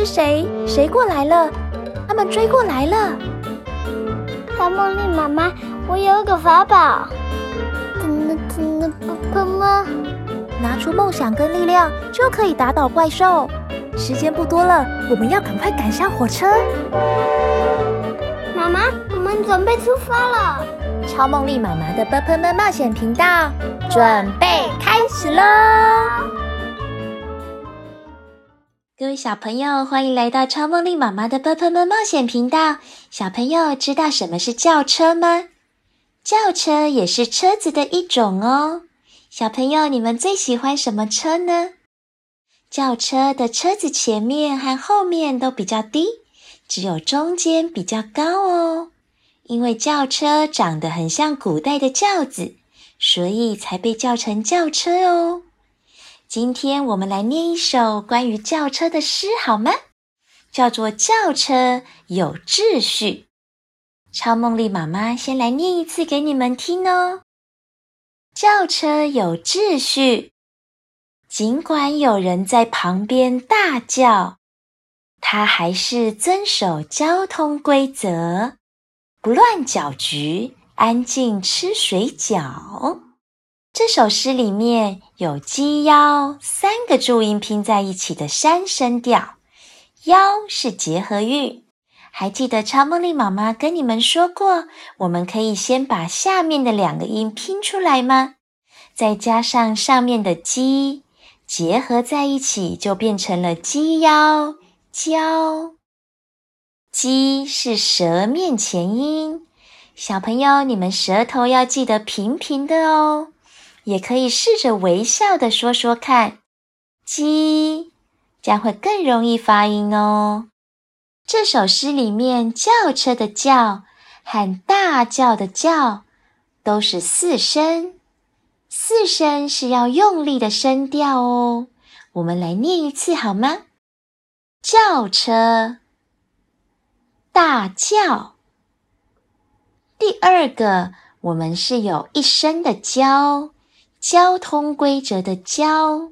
是谁？谁过来了？他们追过来了。超梦莉妈妈，我有个法宝，真的真的？拿出梦想跟力量，就可以打倒怪兽。时间不多了，我们要赶快赶上火车。妈妈，我们准备出发了。超梦丽妈妈的“啵喷们”冒险频道，准备开始喽！各位小朋友，欢迎来到超梦丽妈妈的“啵喷们”冒险频道。小朋友知道什么是轿车吗？轿车也是车子的一种哦。小朋友，你们最喜欢什么车呢？轿车的车子前面和后面都比较低，只有中间比较高哦。因为轿车长得很像古代的轿子，所以才被叫成轿车哦。今天我们来念一首关于轿车的诗，好吗？叫做《轿车有秩序》。超梦莉妈妈先来念一次给你们听哦。轿车有秩序。尽管有人在旁边大叫，他还是遵守交通规则，不乱搅局，安静吃水饺。这首诗里面有“鸡腰”三个注音拼在一起的三声调，“腰”是结合韵。还记得超梦莉妈妈跟你们说过，我们可以先把下面的两个音拼出来吗？再加上上面的“鸡”。结合在一起就变成了“鸡腰交”，“鸡”是舌面前音。小朋友，你们舌头要记得平平的哦。也可以试着微笑的说说看，“鸡”，将会更容易发音哦。这首诗里面，轿车的“轿”和大叫的“叫”都是四声。四声是要用力的声调哦，我们来念一次好吗？轿车，大叫。第二个，我们是有一声的交，交通规则的交。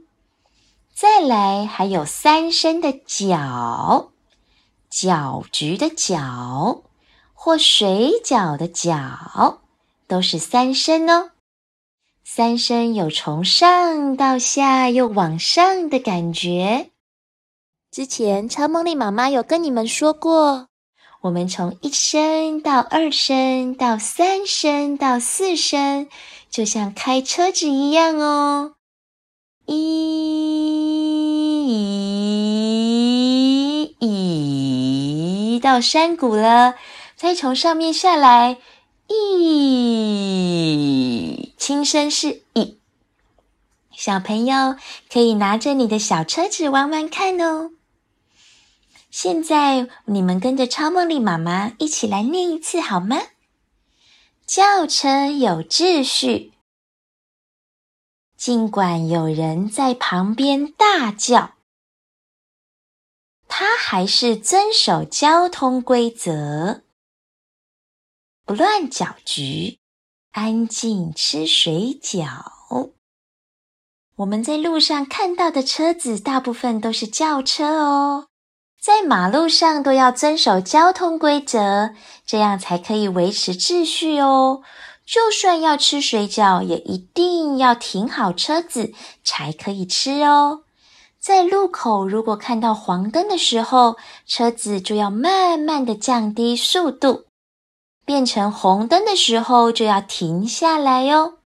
再来，还有三声的角，搅局的搅，或水饺的饺，都是三声哦。三声有从上到下又往上的感觉。之前超梦莉妈妈有跟你们说过，我们从一声到二声到三声到四声，就像开车子一样哦。一，一到山谷了，再从上面下来，一。轻声是一，小朋友可以拿着你的小车子玩玩看哦。现在你们跟着超梦莉妈妈一起来念一次好吗？轿车有秩序，尽管有人在旁边大叫，他还是遵守交通规则，不乱搅局。安静吃水饺。我们在路上看到的车子，大部分都是轿车哦。在马路上都要遵守交通规则，这样才可以维持秩序哦。就算要吃水饺，也一定要停好车子才可以吃哦。在路口，如果看到黄灯的时候，车子就要慢慢的降低速度。变成红灯的时候就要停下来哟，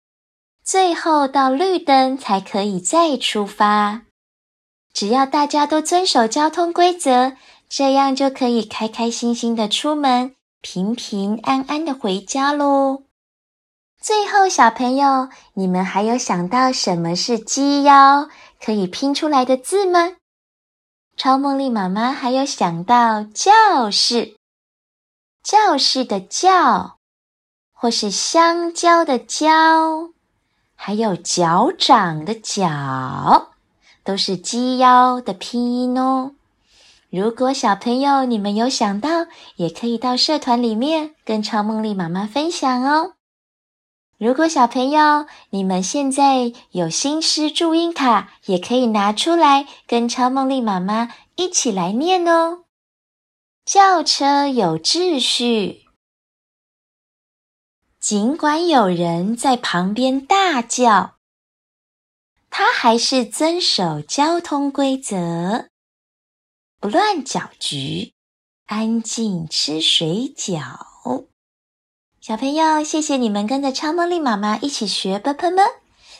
最后到绿灯才可以再出发。只要大家都遵守交通规则，这样就可以开开心心的出门，平平安安的回家喽。最后，小朋友，你们还有想到什么是“鸡腰”可以拼出来的字吗？超梦莉妈妈还有想到“教室”。教室的教，或是香蕉的蕉，还有脚掌的脚，都是鸡腰的拼音哦。如果小朋友你们有想到，也可以到社团里面跟超梦莉妈妈分享哦。如果小朋友你们现在有新诗注音卡，也可以拿出来跟超梦莉妈妈一起来念哦。轿车有秩序，尽管有人在旁边大叫，他还是遵守交通规则，不乱搅局，安静吃水饺。小朋友，谢谢你们跟着超梦丽妈妈一起学“啵啵们”。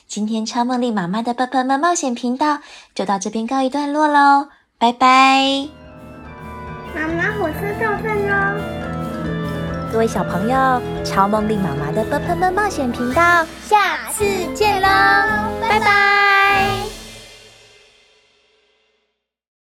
今天超梦丽妈妈的“啵啵们”冒险频道就到这边告一段落喽，拜拜！妈妈，火车到站喽！各位小朋友，超梦丽妈妈的“啵喷们”冒险频道下次见喽，拜拜！